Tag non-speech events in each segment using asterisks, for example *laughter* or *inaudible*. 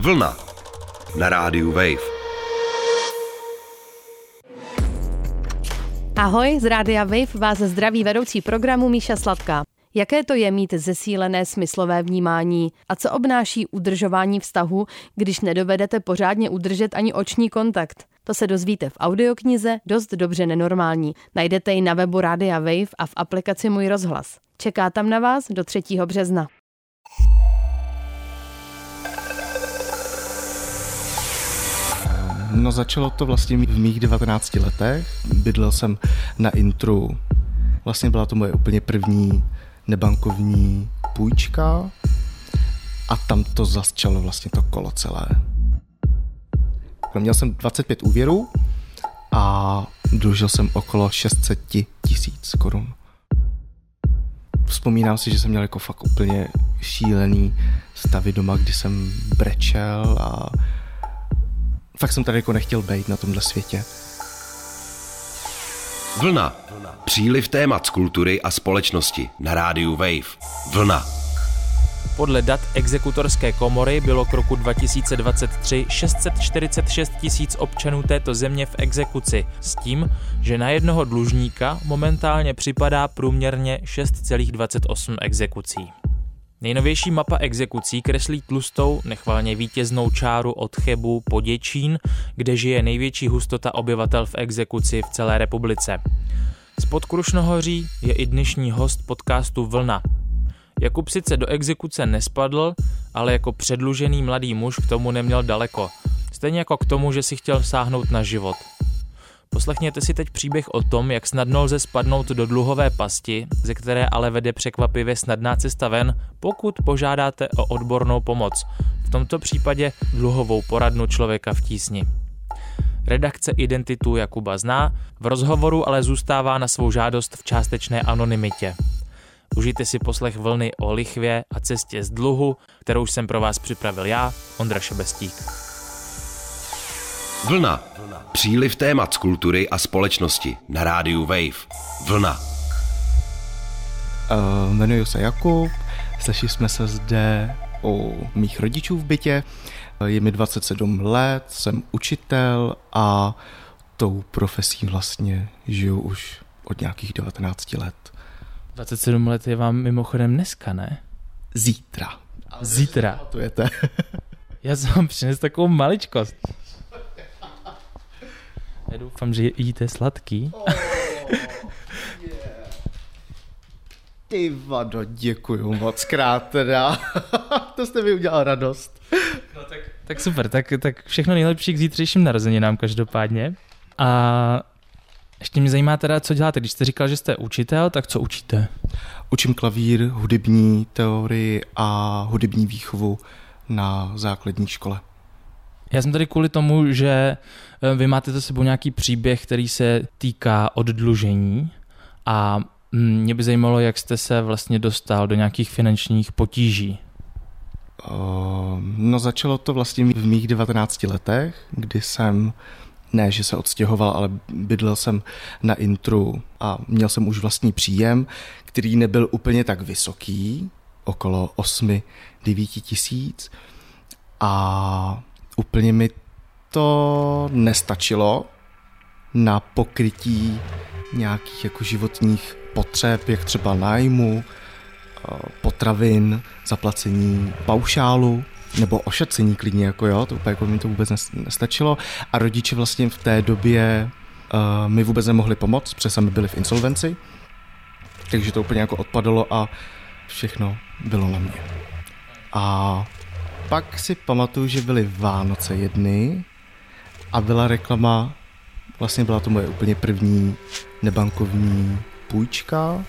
Vlna na rádiu Wave. Ahoj, z Rádia Wave vás zdraví vedoucí programu Míša Sladká. Jaké to je mít zesílené smyslové vnímání a co obnáší udržování vztahu, když nedovedete pořádně udržet ani oční kontakt? To se dozvíte v audioknize Dost dobře nenormální. Najdete ji na webu Rádia Wave a v aplikaci Můj rozhlas. Čeká tam na vás do 3. března. No začalo to vlastně v mých 19 letech. Bydlel jsem na intru. Vlastně byla to moje úplně první nebankovní půjčka a tam to začalo vlastně to kolo celé. Měl jsem 25 úvěrů a dlužil jsem okolo 600 tisíc korun. Vzpomínám si, že jsem měl jako fakt úplně šílený stavy doma, kdy jsem brečel a fakt jsem tady jako nechtěl být na tomhle světě. Vlna. Příliv témat z kultury a společnosti na rádiu Wave. Vlna. Podle dat exekutorské komory bylo k roku 2023 646 tisíc občanů této země v exekuci, s tím, že na jednoho dlužníka momentálně připadá průměrně 6,28 exekucí. Nejnovější mapa exekucí kreslí tlustou, nechvalně vítěznou čáru od Chebu po Děčín, kde žije největší hustota obyvatel v exekuci v celé republice. Spod Krušnohoří je i dnešní host podcastu Vlna. Jakub sice do exekuce nespadl, ale jako předlužený mladý muž k tomu neměl daleko. Stejně jako k tomu, že si chtěl sáhnout na život. Poslechněte si teď příběh o tom, jak snadno lze spadnout do dluhové pasti, ze které ale vede překvapivě snadná cesta ven, pokud požádáte o odbornou pomoc. V tomto případě dluhovou poradnu člověka v tísni. Redakce identitu Jakuba zná, v rozhovoru ale zůstává na svou žádost v částečné anonymitě. Užijte si poslech vlny o lichvě a cestě z dluhu, kterou jsem pro vás připravil já, Ondra Šebestík. Vlna. Příliv témat z kultury a společnosti na rádiu Wave. Vlna. Uh, jmenuji se Jakub, slyšeli jsme se zde o mých rodičů v bytě. Je mi 27 let, jsem učitel a tou profesí vlastně žiju už od nějakých 19 let. 27 let je vám mimochodem dneska, ne? Zítra. Zítra. To je te. Já jsem vám přinesl takovou maličkost. Já doufám, že jíte sladký. Oh, *laughs* Ty vado, děkuju moc krát teda. *laughs* to jste mi udělal radost. No tak, tak super, tak, tak všechno nejlepší k zítřejším narozeninám každopádně. A ještě mě zajímá teda, co děláte. Když jste říkal, že jste učitel, tak co učíte? Učím klavír, hudební teorii a hudební výchovu na základní škole. Já jsem tady kvůli tomu, že eh, vy máte za sebou nějaký příběh, který se týká oddlužení a mm, mě by zajímalo, jak jste se vlastně dostal do nějakých finančních potíží. No začalo to vlastně v mých 19 letech, kdy jsem ne, že se odstěhoval, ale bydlel jsem na intru a měl jsem už vlastní příjem, který nebyl úplně tak vysoký, okolo 8-9 tisíc a úplně mi to nestačilo na pokrytí nějakých jako životních potřeb, jak třeba nájmu, eh, potravin, zaplacení paušálu nebo ošetření klidně, jako jo, to úplně jako mi to vůbec nestačilo a rodiče vlastně v té době uh, mi vůbec nemohli pomoct, protože sami byli v insolvenci, takže to úplně jako odpadlo a všechno bylo na mě. A pak si pamatuju, že byly Vánoce jedny a byla reklama, vlastně byla to moje úplně první nebankovní půjčka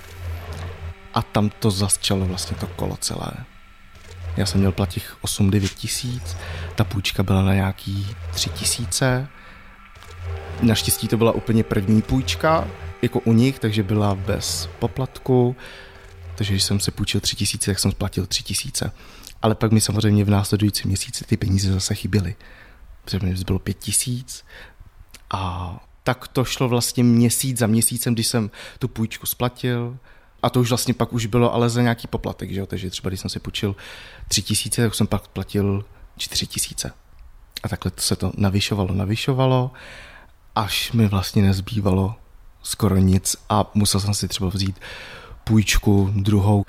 a tam to začalo vlastně to kolo celé. Já jsem měl platit 8-9 tisíc, ta půjčka byla na nějaký 3 tisíce. Naštěstí to byla úplně první půjčka, jako u nich, takže byla bez poplatku, takže když jsem se půjčil 3 tisíce, tak jsem splatil 3 tisíce. Ale pak mi samozřejmě v následujícím měsíci ty peníze zase chyběly. Protože mi bylo 5 tisíc a tak to šlo vlastně měsíc za měsícem, když jsem tu půjčku splatil, a to už vlastně pak už bylo ale za nějaký poplatek, že jo? takže třeba když jsem si půjčil tři tisíce, tak jsem pak platil 4 tisíce. A takhle se to navyšovalo, navyšovalo, až mi vlastně nezbývalo skoro nic a musel jsem si třeba vzít půjčku druhou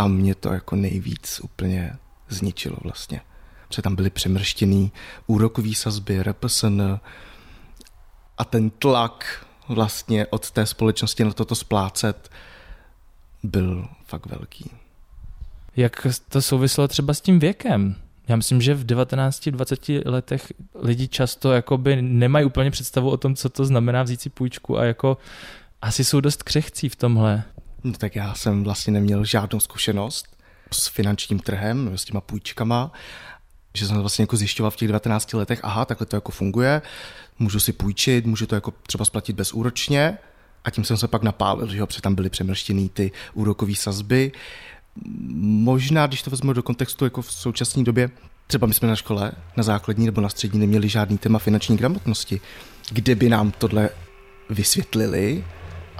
tam mě to jako nejvíc úplně zničilo vlastně. Protože tam byly přemrštěný úrokový sazby, RPSN a ten tlak vlastně od té společnosti na toto splácet byl fakt velký. Jak to souviselo třeba s tím věkem? Já myslím, že v 19-20 letech lidi často jakoby nemají úplně představu o tom, co to znamená vzít si půjčku a jako asi jsou dost křehcí v tomhle. No tak já jsem vlastně neměl žádnou zkušenost s finančním trhem, s těma půjčkama, že jsem vlastně jako zjišťoval v těch 19 letech, aha, takhle to jako funguje, můžu si půjčit, můžu to jako třeba splatit bezúročně. A tím jsem se pak napálil, že jo, protože tam byly přemrštěný ty úrokové sazby. Možná, když to vezmu do kontextu jako v současné době, třeba my jsme na škole, na základní nebo na střední neměli žádný téma finanční gramotnosti, kde by nám tohle vysvětlili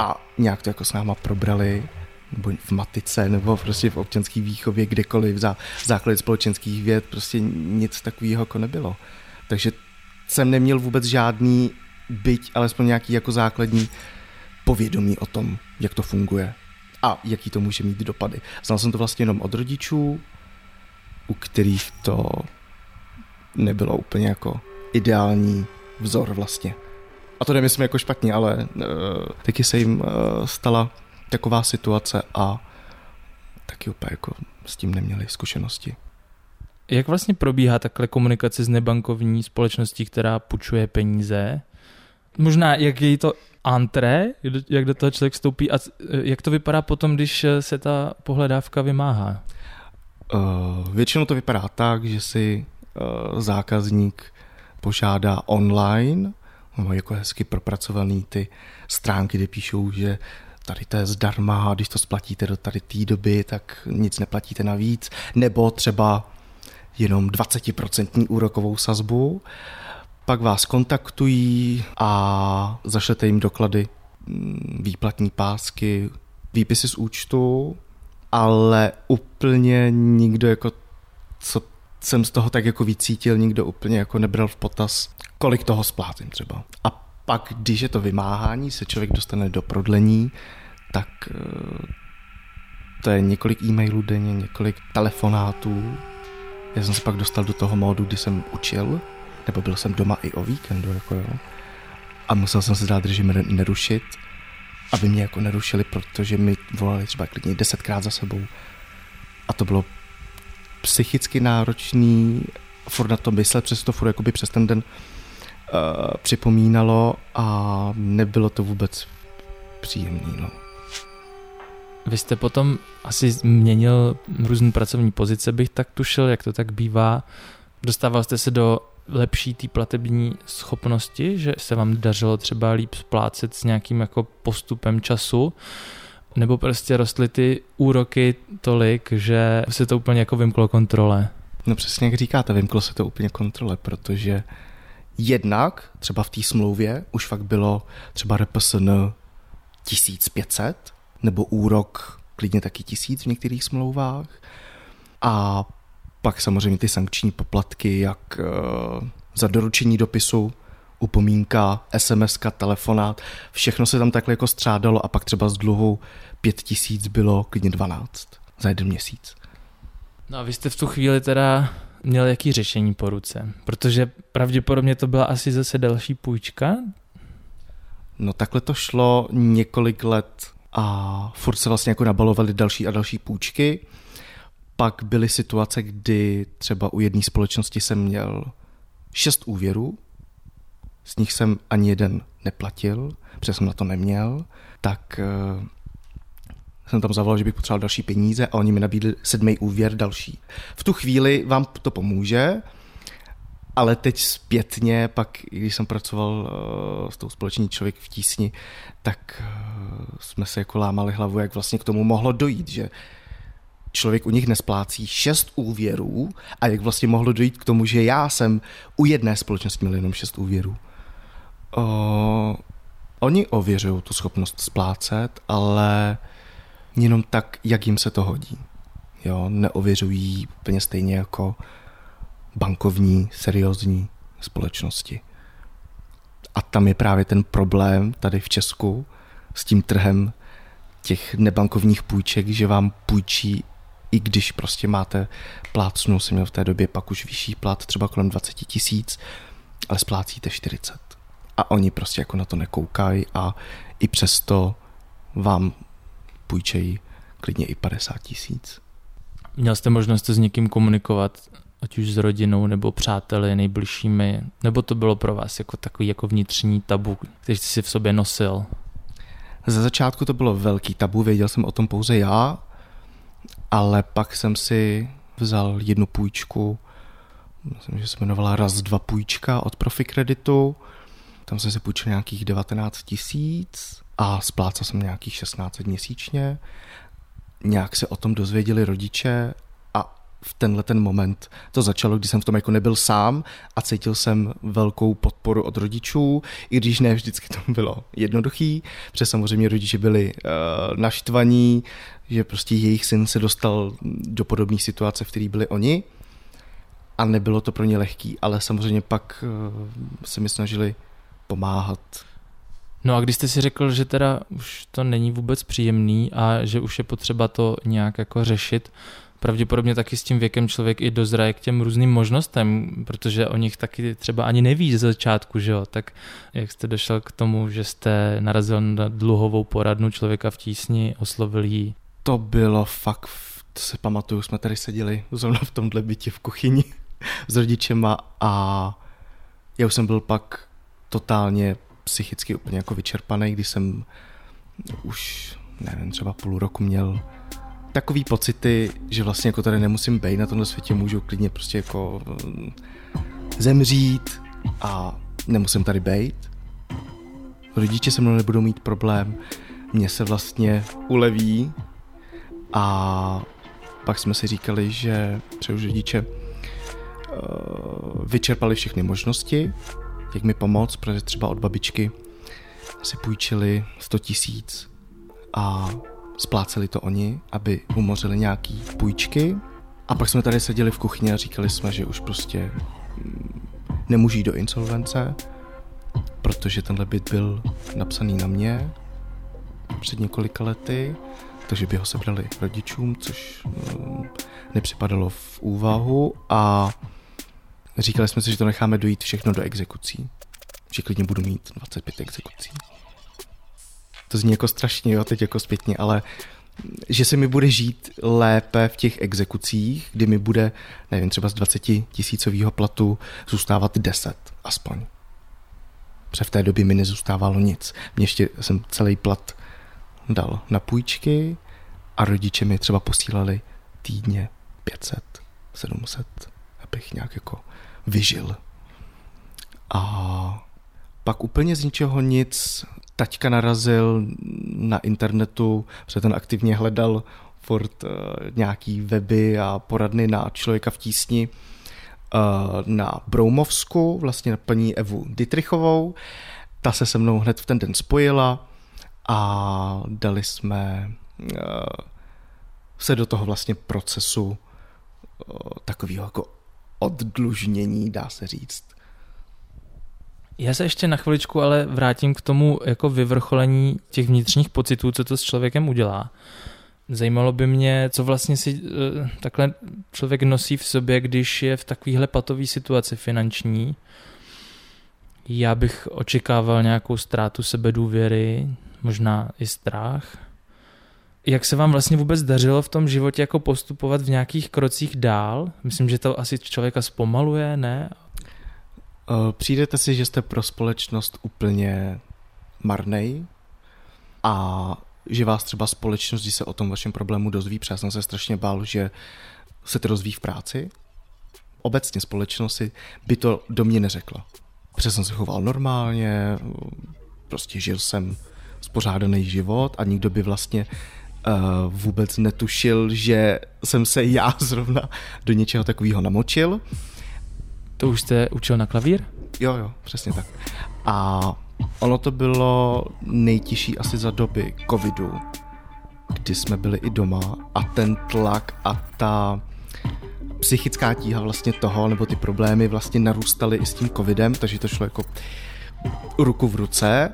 a nějak to jako s náma probrali, nebo v matice, nebo prostě v občanské výchově, kdekoliv, za základy společenských věd, prostě nic takového jako nebylo. Takže jsem neměl vůbec žádný, byť alespoň nějaký jako základní povědomí o tom, jak to funguje a jaký to může mít dopady. Znal jsem to vlastně jenom od rodičů, u kterých to nebylo úplně jako ideální vzor vlastně. A to nemyslím jako špatně, ale uh, taky se jim uh, stala taková situace a taky úplně jako s tím neměli zkušenosti. Jak vlastně probíhá takhle komunikace s nebankovní společností, která půjčuje peníze? Možná, jak je to antré, jak do toho člověk vstoupí a jak to vypadá potom, když se ta pohledávka vymáhá? Uh, většinou to vypadá tak, že si uh, zákazník požádá online, no, jako hezky propracovaný ty stránky, kde píšou, že tady to je zdarma, když to splatíte do tady té doby, tak nic neplatíte navíc, nebo třeba jenom 20% úrokovou sazbu, pak vás kontaktují a zašlete jim doklady, mm, výplatní pásky, výpisy z účtu, ale úplně nikdo jako, co jsem z toho tak jako vycítil, nikdo úplně jako nebral v potaz, kolik toho splátím třeba. A pak, když je to vymáhání, se člověk dostane do prodlení, tak eh, to je několik e-mailů denně, několik telefonátů. Já jsem se pak dostal do toho módu, kdy jsem učil, nebo byl jsem doma i o víkendu, jako jo. A musel jsem se dát režim nerušit, aby mě jako nerušili, protože mi volali třeba klidně desetkrát za sebou. A to bylo psychicky náročný, furt na to myslet, přes to furt jakoby přes ten den připomínalo a nebylo to vůbec příjemný, no. Vy jste potom asi změnil různé pracovní pozice, bych tak tušil, jak to tak bývá. Dostával jste se do lepší té platební schopnosti, že se vám dařilo třeba líp splácet s nějakým jako postupem času, nebo prostě rostly ty úroky tolik, že se to úplně jako vymklo kontrole? No přesně jak říkáte, vymklo se to úplně kontrole, protože jednak třeba v té smlouvě už fakt bylo třeba RPSN 1500, nebo úrok klidně taky tisíc v některých smlouvách. A pak samozřejmě ty sankční poplatky, jak uh, za doručení dopisu, upomínka, SMS, telefonát, všechno se tam takhle jako střádalo a pak třeba z dluhu pět tisíc bylo klidně 12 za jeden měsíc. No a vy jste v tu chvíli teda měl jaký řešení po ruce? Protože pravděpodobně to byla asi zase další půjčka? No takhle to šlo několik let a furt se vlastně jako nabalovaly další a další půjčky. Pak byly situace, kdy třeba u jedné společnosti jsem měl šest úvěrů, z nich jsem ani jeden neplatil, protože jsem na to neměl, tak uh, jsem tam zavolal, že bych potřeboval další peníze a oni mi nabídli sedmý úvěr další. V tu chvíli vám to pomůže, ale teď zpětně, pak když jsem pracoval uh, s tou společní člověk v tísni, tak uh, jsme se jako lámali hlavu, jak vlastně k tomu mohlo dojít, že člověk u nich nesplácí šest úvěrů a jak vlastně mohlo dojít k tomu, že já jsem u jedné společnosti měl jenom šest úvěrů. Uh, oni ověřují tu schopnost splácet, ale jenom tak, jak jim se to hodí. Jo, neověřují úplně stejně jako bankovní, seriózní společnosti. A tam je právě ten problém tady v Česku s tím trhem těch nebankovních půjček, že vám půjčí i když prostě máte plácnu, jsem měl v té době pak už vyšší plat, třeba kolem 20 tisíc, ale splácíte 40. A oni prostě jako na to nekoukají a i přesto vám půjčejí klidně i 50 tisíc. Měl jste možnost s někým komunikovat, ať už s rodinou nebo přáteli nejbližšími, nebo to bylo pro vás jako takový jako vnitřní tabu, který jste si v sobě nosil? Ze začátku to bylo velký tabu, věděl jsem o tom pouze já, ale pak jsem si vzal jednu půjčku, myslím, že se jmenovala raz dva půjčka od Profikreditu, tam jsem si půjčil nějakých 19 tisíc a splácal jsem nějakých 16 měsíčně. Nějak se o tom dozvěděli rodiče a v tenhle ten moment to začalo, když jsem v tom jako nebyl sám a cítil jsem velkou podporu od rodičů, i když ne vždycky to bylo jednoduchý, protože samozřejmě rodiče byli uh, naštvaní, že prostě jejich syn se dostal do podobné situace, v které byli oni a nebylo to pro ně lehký, ale samozřejmě pak uh, se mi snažili pomáhat. No a když jste si řekl, že teda už to není vůbec příjemný a že už je potřeba to nějak jako řešit, pravděpodobně taky s tím věkem člověk i dozraje k těm různým možnostem, protože o nich taky třeba ani neví z začátku, že jo? Tak jak jste došel k tomu, že jste narazil na dluhovou poradnu člověka v tísni, oslovil jí? To bylo fakt, to se pamatuju, jsme tady seděli zrovna v tomhle bytě v kuchyni *laughs* s rodičema a já už jsem byl pak totálně psychicky úplně jako vyčerpaný, když jsem už, nevím, třeba půl roku měl takový pocity, že vlastně jako tady nemusím být na tomhle světě, můžu klidně prostě jako mm, zemřít a nemusím tady být. Rodiče se mnou nebudou mít problém, mě se vlastně uleví a pak jsme si říkali, že třeba rodiče uh, vyčerpali všechny možnosti, jak mi pomoct, protože třeba od babičky si půjčili 100 tisíc a spláceli to oni, aby umořili nějaký půjčky. A pak jsme tady seděli v kuchyni a říkali jsme, že už prostě mm, nemůžu jít do insolvence, protože tenhle byt byl napsaný na mě před několika lety, takže by ho sebrali rodičům, což mm, nepřipadalo v úvahu a říkali jsme si, že to necháme dojít všechno do exekucí. Že klidně budu mít 25 exekucí. To zní jako strašně, jo, teď jako zpětně, ale že se mi bude žít lépe v těch exekucích, kdy mi bude, nevím, třeba z 20 tisícového platu zůstávat 10 aspoň. Protože v té době mi nezůstávalo nic. Mě ještě jsem celý plat dal na půjčky a rodiče mi třeba posílali týdně 500, 700, abych nějak jako vyžil. A pak úplně z ničeho nic taťka narazil na internetu, protože ten aktivně hledal furt uh, nějaký weby a poradny na člověka v tísni uh, na Broumovsku, vlastně na paní Evu Dietrichovou. Ta se se mnou hned v ten den spojila a dali jsme uh, se do toho vlastně procesu takového jako oddlužnění, dá se říct. Já se ještě na chviličku ale vrátím k tomu jako vyvrcholení těch vnitřních pocitů, co to s člověkem udělá. Zajímalo by mě, co vlastně si eh, takhle člověk nosí v sobě, když je v takovéhle patové situaci finanční. Já bych očekával nějakou ztrátu sebedůvěry, možná i strach. Jak se vám vlastně vůbec dařilo v tom životě jako postupovat v nějakých krocích dál? Myslím, že to asi člověka zpomaluje, ne? Eh, přijdete si, že jste pro společnost úplně marnej a že vás třeba společnost, když se o tom vašem problému dozví, protože jsem se strašně bál, že se to rozvíjí v práci. Obecně společnost si by to do mě neřekla. Protože jsem se choval normálně, prostě žil jsem spořádaný život a nikdo by vlastně uh, vůbec netušil, že jsem se já *laughs* zrovna do něčeho takového namočil. To už jste učil na klavír? Jo, jo, přesně tak. A ono to bylo nejtěžší asi za doby covidu, kdy jsme byli i doma a ten tlak a ta psychická tíha vlastně toho, nebo ty problémy vlastně narůstaly i s tím covidem, takže to šlo jako ruku v ruce.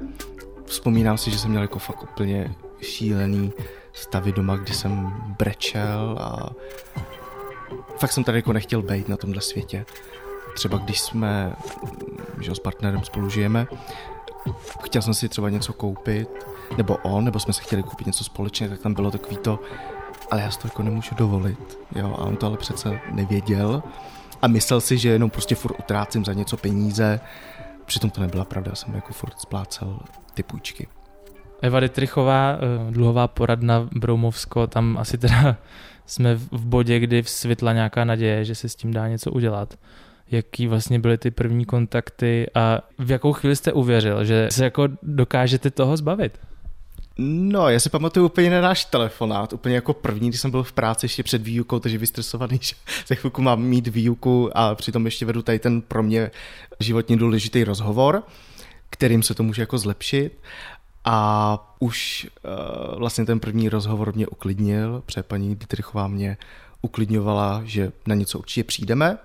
Vzpomínám si, že jsem měl jako fakt úplně šílený stavy doma, kdy jsem brečel a fakt jsem tady jako nechtěl být na tomhle světě. Třeba když jsme, že s partnerem spolu žijeme, chtěl jsem si třeba něco koupit, nebo on, nebo jsme se chtěli koupit něco společně, tak tam bylo takový to, ale já si to jako nemůžu dovolit, jo, a on to ale přece nevěděl a myslel si, že jenom prostě furt utrácím za něco peníze, přitom to nebyla pravda, já jsem jako furt splácel ty půjčky. Eva Dytrichová, eh, dluhová poradna Broumovsko, tam asi teda *laughs* jsme v bodě, kdy světla nějaká naděje, že se s tím dá něco udělat. Jaký vlastně byly ty první kontakty a v jakou chvíli jste uvěřil, že se jako dokážete toho zbavit? No, já si pamatuju úplně na náš telefonát, úplně jako první, když jsem byl v práci ještě před výukou, takže vystresovaný, *laughs* že za chvilku mám mít výuku a přitom ještě vedu tady ten pro mě životně důležitý rozhovor, kterým se to může jako zlepšit. A už uh, vlastně ten první rozhovor mě uklidnil, protože paní Dietrichová mě uklidňovala, že na něco určitě přijdeme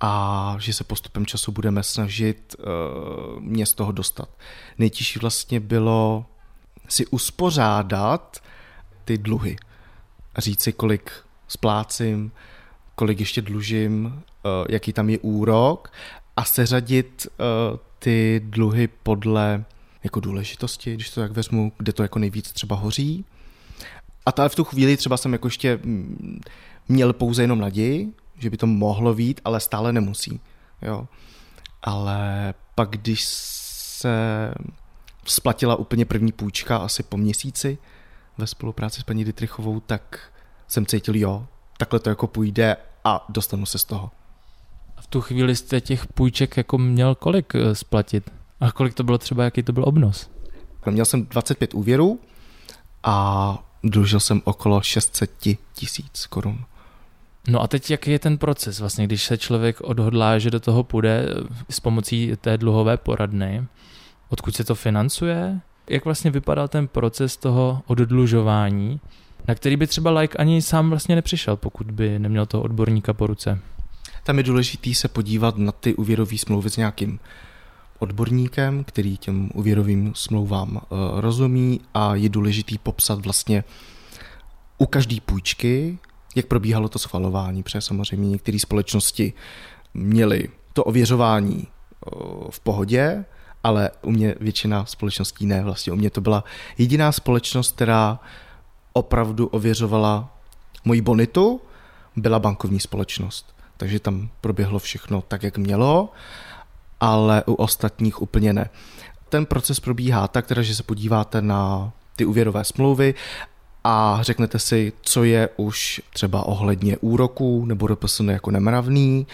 a že se postupem času budeme snažit uh, mě z toho dostat. Nejtěžší vlastně bylo si uspořádat ty dluhy říct si, kolik splácím, kolik ještě dlužím, uh, jaký tam je úrok a seřadit uh, ty dluhy podle jako důležitosti, když to tak vezmu, kde to jako nejvíc třeba hoří. A tady v tu chvíli třeba jsem jako ještě mm, měl pouze jenom naději, že by to mohlo vít, ale stále nemusí. Jo. Ale pak, když se splatila úplně první půjčka asi po měsíci ve spolupráci s paní Dietrichovou, tak jsem cítil, jo, takhle to jako půjde a dostanu se z toho. A v tu chvíli jste těch půjček jako měl kolik eh, splatit? A kolik to bylo třeba, jaký to byl obnos? Měl jsem 25 úvěrů a dlužil jsem okolo 600 tisíc korun. No a teď jaký je ten proces vlastně, když se člověk odhodlá, že do toho půjde eh, s pomocí té dluhové poradny, odkud se to financuje, jak vlastně vypadal ten proces toho oddlužování, na který by třeba like ani sám vlastně nepřišel, pokud by neměl toho odborníka po ruce. Tam je důležité se podívat na ty úvěrové smlouvy s nějakým odborníkem, který těm úvěrovým smlouvám eh, rozumí a je důležitý popsat vlastně u každé půjčky, jak probíhalo to schvalování, protože samozřejmě některé společnosti měly to ověřování eh, v pohodě, ale u mě většina společností ne. Vlastně u mě to byla jediná společnost, která opravdu ověřovala moji bonitu, byla bankovní společnost. Takže tam proběhlo všechno tak, jak mělo ale u ostatních úplně ne. Ten proces probíhá tak, teda, že se podíváte na ty úvěrové smlouvy a řeknete si, co je už třeba ohledně úroků nebo RPSN jako nemravný,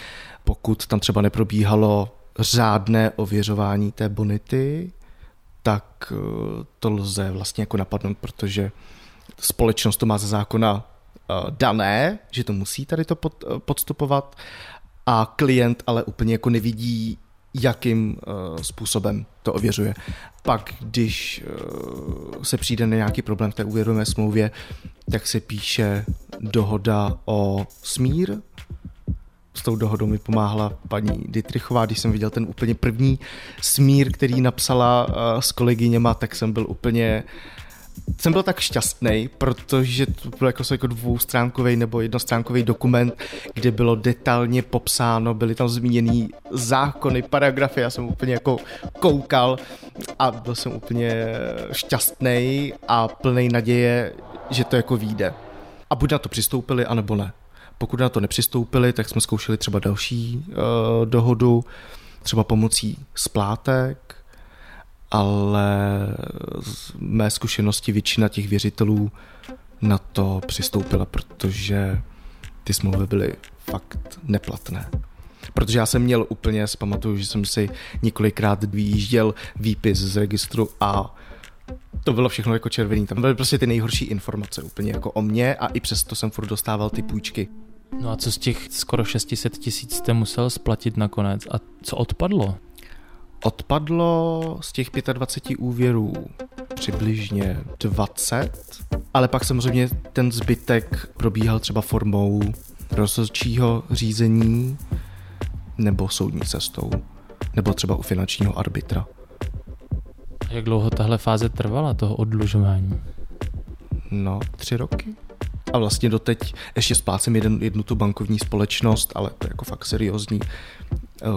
pokud tam třeba neprobíhalo řádné ověřování té bonity, tak eh, to lze vlastně jako napadnout, protože společnost to má ze zákona eh, dané, že to musí tady to eh, podstupovat a klient ale úplně jako nevidí jakým uh, způsobem to ověřuje. Pak, když uh, se přijde na nějaký problém v té úvěrové smlouvě, tak se píše dohoda o smír. S tou dohodou mi pomáhala paní Dietrichová, když jsem viděl ten úplně první smír, který napsala uh, s kolegyněma, tak jsem byl úplně jsem byl tak šťastný, protože to byl jako, jako dvoustránkový nebo jednostránkový dokument, kde bylo detailně popsáno, byly tam zmíněny zákony, paragrafy, já jsem úplně jako koukal a byl jsem úplně šťastný a plný naděje, že to jako vyjde. A buď na to přistoupili, anebo ne. Pokud na to nepřistoupili, tak jsme zkoušeli třeba další uh, dohodu, třeba pomocí splátek, ale z mé zkušenosti většina těch věřitelů na to přistoupila, protože ty smlouvy byly fakt neplatné. Protože já jsem měl úplně, zpamatuju, že jsem si několikrát vyjížděl výpis z registru a to bylo všechno jako červený. Tam byly prostě ty nejhorší informace úplně jako o mě a i přesto jsem furt dostával ty půjčky. No a co z těch skoro 600 tisíc jste musel splatit nakonec a co odpadlo? Odpadlo z těch 25 úvěrů přibližně 20, ale pak samozřejmě ten zbytek probíhal třeba formou rozhodčího řízení nebo soudní cestou, nebo třeba u finančního arbitra. Jak dlouho tahle fáze trvala, toho oddlužování? No, tři roky. A vlastně doteď ještě splácím jeden, jednu tu bankovní společnost, ale to je jako fakt seriózní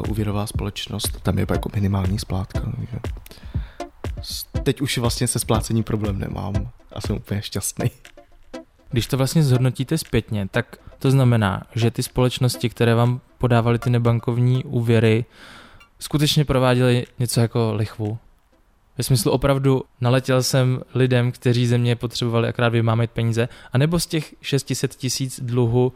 uh, společnost. Tam je jako minimální splátka. Takže teď už vlastně se splácení problém nemám a jsem úplně šťastný. Když to vlastně zhodnotíte zpětně, tak to znamená, že ty společnosti, které vám podávaly ty nebankovní úvěry, skutečně prováděly něco jako lichvu. Ve smyslu opravdu naletěl jsem lidem, kteří ze mě potřebovali akorát vymámit peníze, anebo z těch 600 tisíc dluhu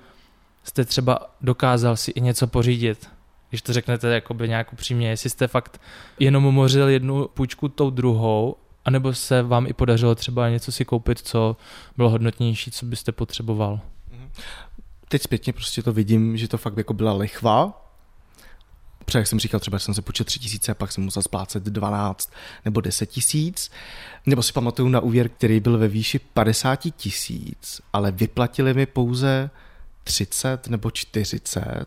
jste třeba dokázal si i něco pořídit. Když to řeknete jakoby nějak upřímně, jestli jste fakt jenom mořil jednu půjčku tou druhou, anebo se vám i podařilo třeba něco si koupit, co bylo hodnotnější, co byste potřeboval. Teď zpětně prostě to vidím, že to fakt jako byla lichva, Protože jak jsem říkal, třeba jsem se počet 3 tisíce a pak jsem musel splácet 12 nebo 10 tisíc. Nebo si pamatuju na úvěr, který byl ve výši 50 tisíc, ale vyplatili mi pouze 30 nebo 40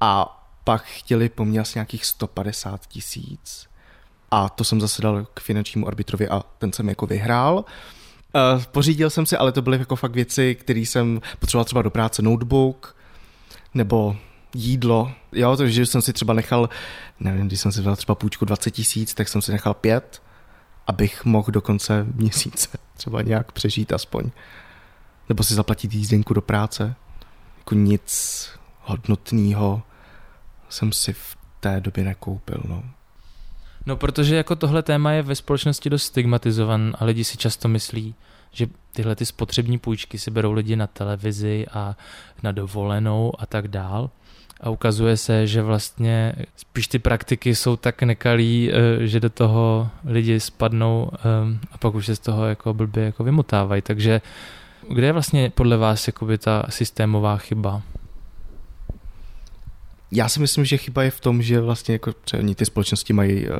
a pak chtěli po mně asi nějakých 150 tisíc. A to jsem zase dal k finančnímu arbitrovi a ten jsem jako vyhrál. Uh, pořídil jsem si, ale to byly jako fakt věci, které jsem potřeboval třeba do práce notebook, nebo jídlo. Jo, takže jsem si třeba nechal, nevím, když jsem si vzal třeba půjčku 20 tisíc, tak jsem si nechal pět, abych mohl do konce měsíce *laughs* třeba nějak přežít aspoň. Nebo si zaplatit jízdenku do práce. Jako nic hodnotného jsem si v té době nekoupil, no. No, protože jako tohle téma je ve společnosti dost stigmatizovan a lidi si často myslí, že tyhle ty spotřební půjčky si berou lidi na televizi a na dovolenou a tak dál a ukazuje se, že vlastně spíš ty praktiky jsou tak nekalý, eh, že do toho lidi spadnou eh, a pak už se z toho jako blbě jako vymotávají. Takže kde je vlastně podle vás jakoby ta systémová chyba? Já si myslím, že chyba je v tom, že vlastně jako třeba ty společnosti mají uh,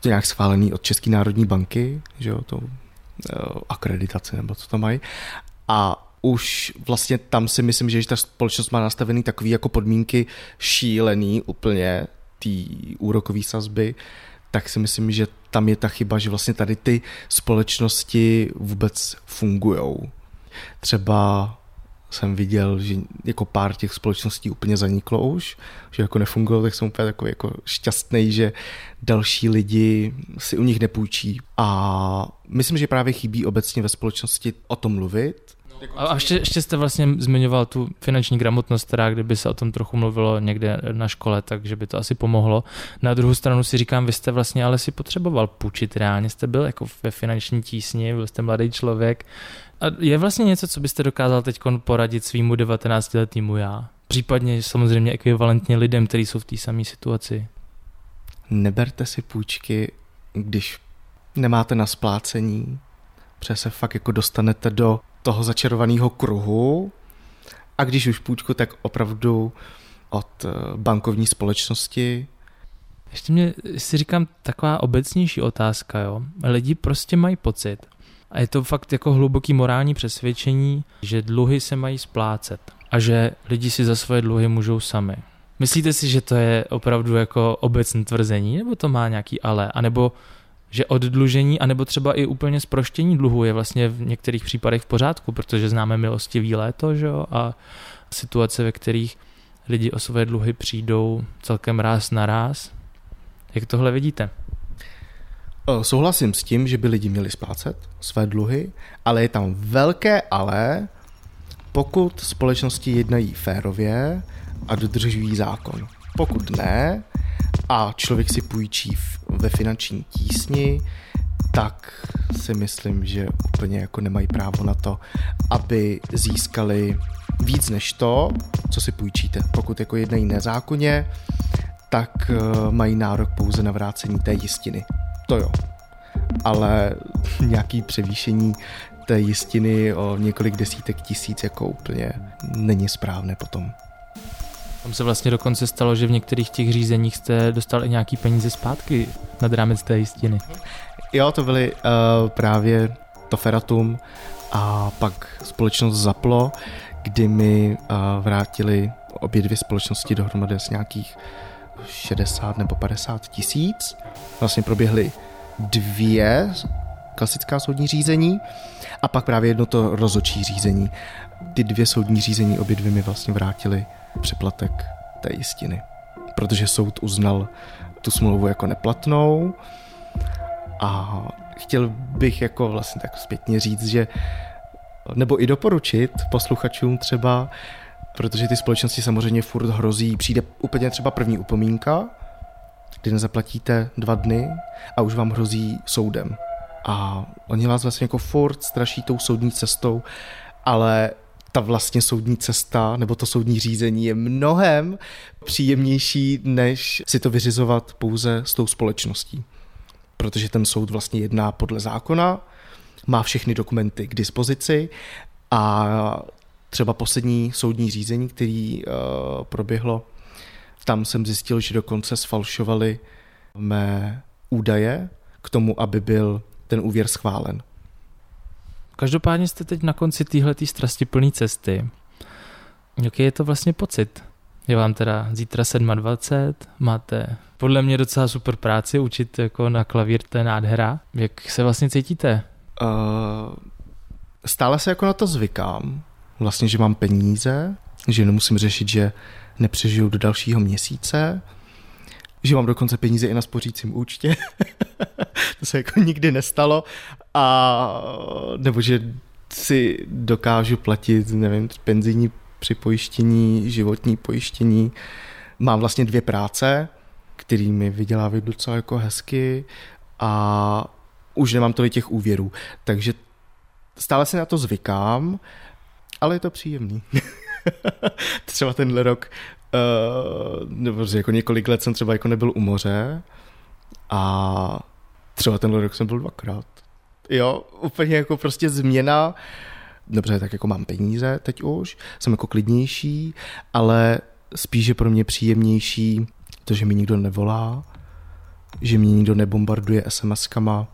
to nějak schválený od České národní banky, že jo, to uh, akreditace nebo co to mají. A už vlastně tam si myslím, že ta společnost má nastavený takový jako podmínky šílený úplně té úrokové sazby, tak si myslím, že tam je ta chyba, že vlastně tady ty společnosti vůbec fungujou. Třeba jsem viděl, že jako pár těch společností úplně zaniklo už, že jako nefungovalo, tak jsem úplně takový jako šťastný, že další lidi si u nich nepůjčí. A myslím, že právě chybí obecně ve společnosti o tom mluvit, a ještě, ještě jste vlastně zmiňoval tu finanční gramotnost, která kdyby se o tom trochu mluvilo někde na škole, takže by to asi pomohlo. Na druhou stranu si říkám, vy jste vlastně ale si potřeboval půjčit reálně, jste byl jako ve finanční tísni, byl jste mladý člověk. A je vlastně něco, co byste dokázal teď poradit svýmu 19-letýmu já? Případně samozřejmě ekvivalentně lidem, kteří jsou v té samé situaci. Neberte si půjčky, když nemáte na splácení, protože se fakt jako dostanete do toho začarovaného kruhu a když už půjčku, tak opravdu od eh, bankovní společnosti. Ještě mě si říkám taková obecnější otázka, jo. Lidi prostě mají pocit, a je to fakt jako hluboký morální přesvědčení, že dluhy se mají splácet a že lidi si za svoje dluhy můžou sami. Myslíte si, že to je opravdu jako obecné tvrzení, nebo to má nějaký ale, anebo že oddlužení, anebo třeba i úplně zproštění dluhu je vlastně v některých případech v pořádku, protože známe milostivý léto, že jo, a situace, ve kterých lidi o své dluhy přijdou celkem ráz na ráz. Jak tohle vidíte? Souhlasím s tím, že by lidi měli splácet své dluhy, ale je tam velké ale, pokud společnosti jednají férově a dodržují zákon. Pokud ne, a člověk si půjčí ve finanční tísni, tak si myslím, že úplně jako nemají právo na to, aby získali víc než to, co si půjčíte. Pokud jako jednají nezákonně, tak eh, mají nárok pouze na vrácení té jistiny. To jo. Ale *laughs* nějaký převýšení té jistiny o několik desítek tisíc jako úplně není správné potom. Tam se vlastně dokonce stalo, že v některých těch řízeních jste dostal i nějaký peníze zpátky nad rámec té jistiny. Jo, to byly uh, právě to Feratum a pak společnost Zaplo, kdy mi vrátili obě dvě společnosti dohromady z nějakých 60 nebo 50 tisíc. Vlastně proběhly dvě klasická soudní řízení a pak právě jedno to rozočí řízení. Ty dvě soudní řízení obě dvě mi vlastně vrátili přeplatek té jistiny, protože soud uznal tu smlouvu jako neplatnou a chtěl bych jako vlastně tak zpětně říct, že nebo i doporučit posluchačům třeba, protože ty společnosti samozřejmě furt hrozí, přijde úplně třeba první upomínka, kdy nezaplatíte dva dny a už vám hrozí soudem. A oni vás vlastně jako furt straší tou soudní cestou, ale ta vlastně soudní cesta nebo to soudní řízení je mnohem příjemnější, než si to vyřizovat pouze s tou společností. Protože ten soud vlastně jedná podle zákona, má všechny dokumenty k dispozici a třeba poslední soudní řízení, který uh, proběhlo, tam jsem zjistil, že dokonce sfalšovali mé údaje k tomu, aby byl ten úvěr schválen. Každopádně jste teď na konci téhletý strastiplný cesty. Jaký je to vlastně pocit? Je vám teda zítra 27, máte podle mě docela super práci, učit jako na klavír, to je nádhera. Jak se vlastně cítíte? Uh, stále se jako na to zvykám. Vlastně, že mám peníze, že nemusím řešit, že nepřežiju do dalšího měsíce, že mám dokonce peníze i na spořícím účtě. *laughs* to se jako nikdy nestalo. A nebo že si dokážu platit, nevím, penzijní připojištění, životní pojištění. Mám vlastně dvě práce, kterými vydělávají docela jako hezky a už nemám tolik těch úvěrů. Takže stále si na to zvykám, ale je to příjemný. *laughs* třeba tenhle rok, uh, nebo jako několik let jsem třeba jako nebyl u moře a třeba tenhle rok jsem byl dvakrát. Jo, úplně jako prostě změna. Dobře, tak jako mám peníze teď už, jsem jako klidnější, ale spíš je pro mě příjemnější to, že mi nikdo nevolá, že mě nikdo nebombarduje SMS-kama,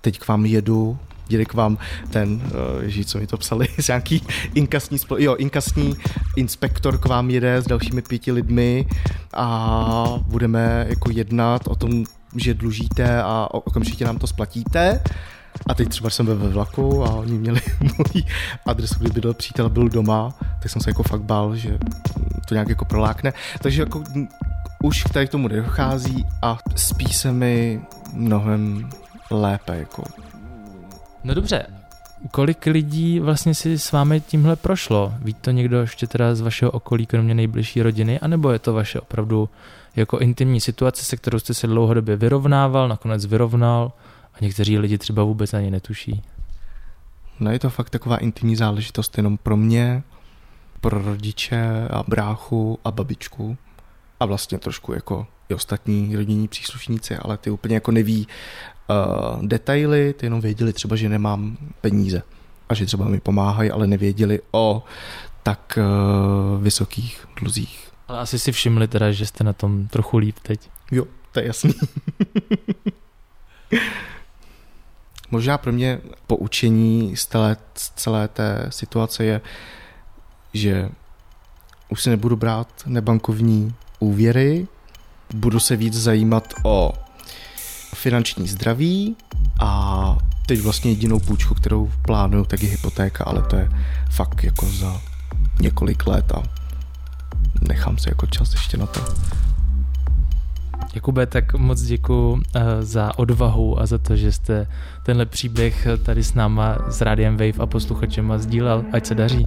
teď k vám jedu, jde k vám ten, eh, že co mi to psali, *laughs* z nějaký inkasní, spol- jo, inkasní inspektor k vám jede s dalšími pěti lidmi a budeme jako jednat o tom, že dlužíte a okamžitě nám to splatíte. A teď třeba jsem byl ve vlaku a oni měli *laughs* můj adresu, kdy bydlel přítel, byl doma, tak jsem se jako fakt bál, že to nějak jako prolákne. Takže jako už tady tomu nedochází a spíš se mi mnohem lépe. Jako. No dobře, kolik lidí vlastně si s vámi tímhle prošlo? Ví to někdo ještě teda z vašeho okolí, kromě nejbližší rodiny, anebo je to vaše opravdu jako intimní situace, se kterou jste se dlouhodobě vyrovnával, nakonec vyrovnal a někteří lidi třeba vůbec ani netuší? No je to fakt taková intimní záležitost jenom pro mě, pro rodiče a bráchu a babičku a vlastně trošku jako i ostatní rodinní příslušníci, ale ty úplně jako neví uh, detaily, ty jenom věděli třeba, že nemám peníze a že třeba mi pomáhají, ale nevěděli o tak uh, vysokých dluzích. Ale asi si všimli teda, že jste na tom trochu líp teď. Jo, to je jasný. *laughs* Možná pro mě poučení z celé, z celé té situace je, že už si nebudu brát nebankovní úvěry, budu se víc zajímat o finanční zdraví a teď vlastně jedinou půjčku, kterou plánuju, tak je hypotéka, ale to je fakt jako za několik let a nechám si jako čas ještě na to. Jakube, tak moc děkuji eh, za odvahu a za to, že jste tenhle příběh tady s náma, s Rádiem Wave a posluchačem sdílel. Ať se daří.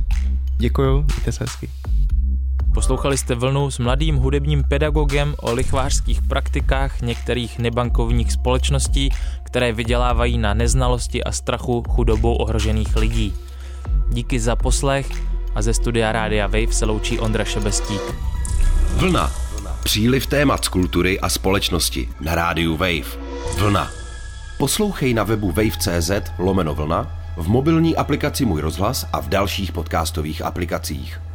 Děkuju, mějte se hezky. Poslouchali jste vlnu s mladým hudebním pedagogem o lichvářských praktikách některých nebankovních společností, které vydělávají na neznalosti a strachu chudobou ohrožených lidí. Díky za poslech a ze studia Rádia Wave se loučí Ondra Šebestík. Vlna. Příliv témat z kultury a společnosti na rádiu Wave. Vlna. Poslouchej na webu wave.cz lomeno vlna, v mobilní aplikaci Můj rozhlas a v dalších podcastových aplikacích.